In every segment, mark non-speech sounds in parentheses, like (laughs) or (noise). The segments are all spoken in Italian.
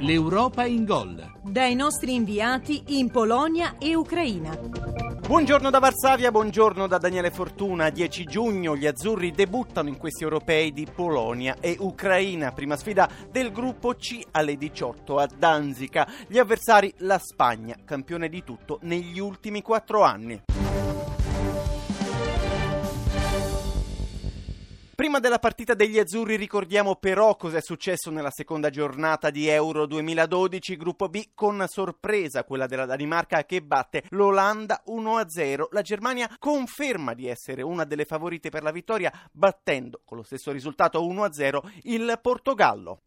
L'Europa in gol. Dai nostri inviati in Polonia e Ucraina. Buongiorno da Varsavia, buongiorno da Daniele Fortuna. 10 giugno gli azzurri debuttano in questi europei di Polonia e Ucraina. Prima sfida del gruppo C alle 18 a Danzica. Gli avversari la Spagna, campione di tutto negli ultimi quattro anni. Prima della partita degli azzurri ricordiamo però cosa è successo nella seconda giornata di Euro 2012, gruppo B con sorpresa quella della Danimarca che batte l'Olanda 1-0. La Germania conferma di essere una delle favorite per la vittoria battendo con lo stesso risultato 1-0 il Portogallo.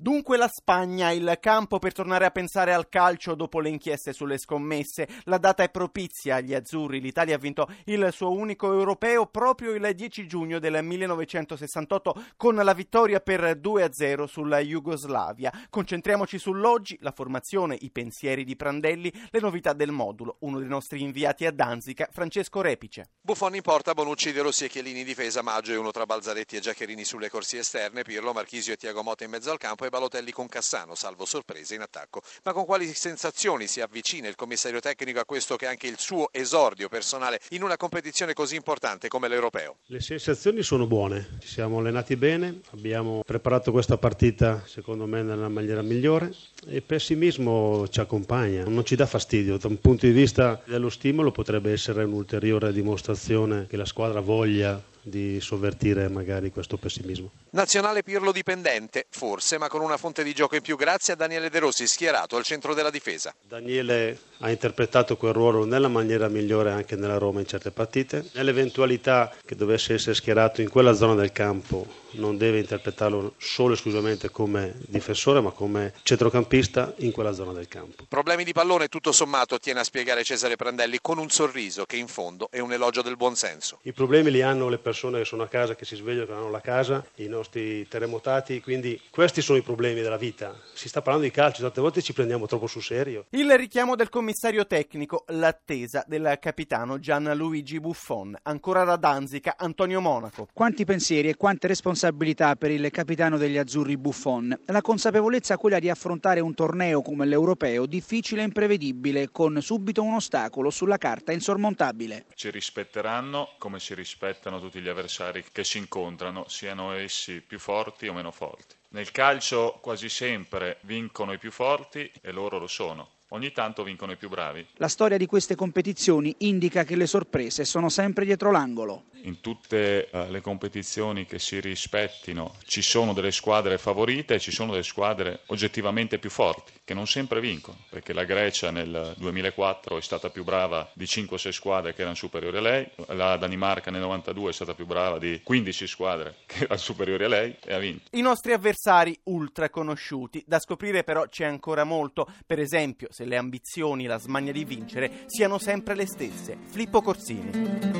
Dunque la Spagna, il campo per tornare a pensare al calcio dopo le inchieste sulle scommesse. La data è propizia agli azzurri. L'Italia ha vinto il suo unico europeo proprio il 10 giugno del 1968 con la vittoria per 2-0 sulla Jugoslavia. Concentriamoci sull'oggi, la formazione, i pensieri di Prandelli, le novità del modulo. Uno dei nostri inviati a Danzica, Francesco Repice. Buffon in porta, Bonucci, De Rossi e Chiellini in difesa, Maggio e uno tra Balzaretti e Giaccherini sulle corsie esterne, Pirlo, Marchisio e Tiago Motta in mezzo al campo e Balotelli con Cassano, salvo sorprese in attacco. Ma con quali sensazioni si avvicina il commissario tecnico a questo che è anche il suo esordio personale in una competizione così importante come l'Europeo? Le sensazioni sono buone, ci siamo allenati bene, abbiamo preparato questa partita secondo me nella maniera migliore e il pessimismo ci accompagna, non ci dà fastidio. Da un punto di vista dello stimolo potrebbe essere un'ulteriore dimostrazione che la squadra voglia di sovvertire magari questo pessimismo. Nazionale Pirlo dipendente, forse, ma con una fonte di gioco in più grazie a Daniele De Rossi, schierato al centro della difesa. Daniele ha interpretato quel ruolo nella maniera migliore anche nella Roma in certe partite. Nell'eventualità che dovesse essere schierato in quella zona del campo, non deve interpretarlo solo e esclusivamente come difensore, ma come centrocampista in quella zona del campo. Problemi di pallone, tutto sommato, tiene a spiegare Cesare Prandelli con un sorriso che in fondo è un elogio del buonsenso. I problemi li hanno le persone che sono a casa, che si svegliano, che hanno la casa, i nostri terremotati, quindi questi sono i problemi della vita. Si sta parlando di calcio, tante volte ci prendiamo troppo sul serio. Il richiamo del commissario tecnico, l'attesa del capitano Gianluigi Buffon. Ancora da Danzica, Antonio Monaco. Quanti pensieri e quante responsabilità per il capitano degli azzurri Buffon. La consapevolezza quella di affrontare un torneo come l'europeo difficile e imprevedibile, con subito un ostacolo sulla carta insormontabile. Ci rispetteranno come si rispettano tutti gli avversari che si incontrano, siano essi più forti o meno forti. Nel calcio quasi sempre vincono i più forti e loro lo sono. Ogni tanto vincono i più bravi. La storia di queste competizioni indica che le sorprese sono sempre dietro l'angolo. In tutte uh, le competizioni che si rispettino ci sono delle squadre favorite e ci sono delle squadre oggettivamente più forti, che non sempre vincono, perché la Grecia nel 2004 è stata più brava di 5-6 squadre che erano superiori a lei, la Danimarca nel 92 è stata più brava di 15 squadre (laughs) che erano superiori a lei e ha vinto. I nostri avversari ultra conosciuti, da scoprire però c'è ancora molto, per esempio se le ambizioni la smania di vincere siano sempre le stesse. Filippo Corsini.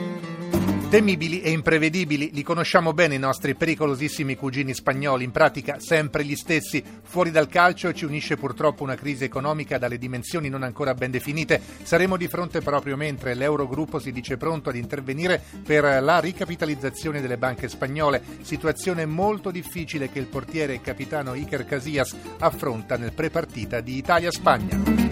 Temibili e imprevedibili, li conosciamo bene i nostri pericolosissimi cugini spagnoli, in pratica sempre gli stessi. Fuori dal calcio ci unisce purtroppo una crisi economica dalle dimensioni non ancora ben definite. Saremo di fronte proprio mentre l'Eurogruppo si dice pronto ad intervenire per la ricapitalizzazione delle banche spagnole, situazione molto difficile che il portiere e capitano Iker Casillas affronta nel prepartita di Italia-Spagna.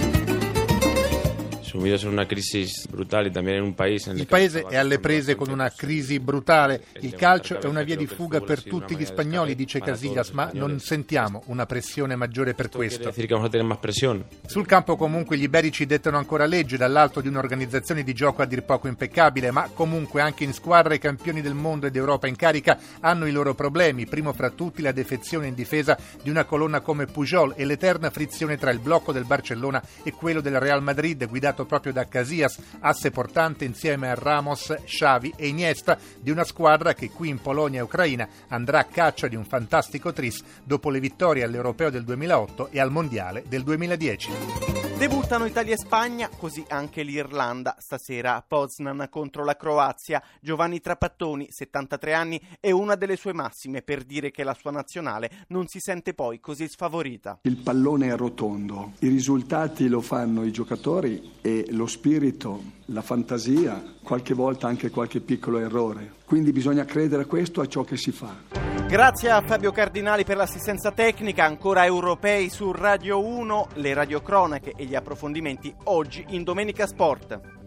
Sumidos en una crisis brutal y también en un país en il paese è alle prese con una crisi brutale. Il calcio è una via di fuga per tutti gli spagnoli, dice Casillas, ma non sentiamo una pressione maggiore per questo. Sul campo comunque gli iberici dettano ancora legge dall'alto di un'organizzazione di gioco a dir poco impeccabile, ma comunque anche in squadra i campioni del mondo e d'Europa in carica hanno i loro problemi, primo fra tutti la defezione in difesa di una colonna come Pujol e l'eterna frizione tra il blocco del Barcellona e quello del Real Madrid guidato guidato proprio da Casillas, asse portante insieme a Ramos, Xavi e Iniesta di una squadra che qui in Polonia e Ucraina andrà a caccia di un fantastico tris dopo le vittorie all'Europeo del 2008 e al Mondiale del 2010. Debuttano Italia e Spagna, così anche l'Irlanda stasera a Poznan contro la Croazia. Giovanni Trapattoni, 73 anni, è una delle sue massime per dire che la sua nazionale non si sente poi così sfavorita. Il pallone è rotondo, i risultati lo fanno i giocatori e lo spirito, la fantasia, qualche volta anche qualche piccolo errore. Quindi bisogna credere a questo, a ciò che si fa. Grazie a Fabio Cardinali per l'assistenza tecnica, ancora europei su Radio 1, le radiocronache e gli approfondimenti oggi in Domenica Sport.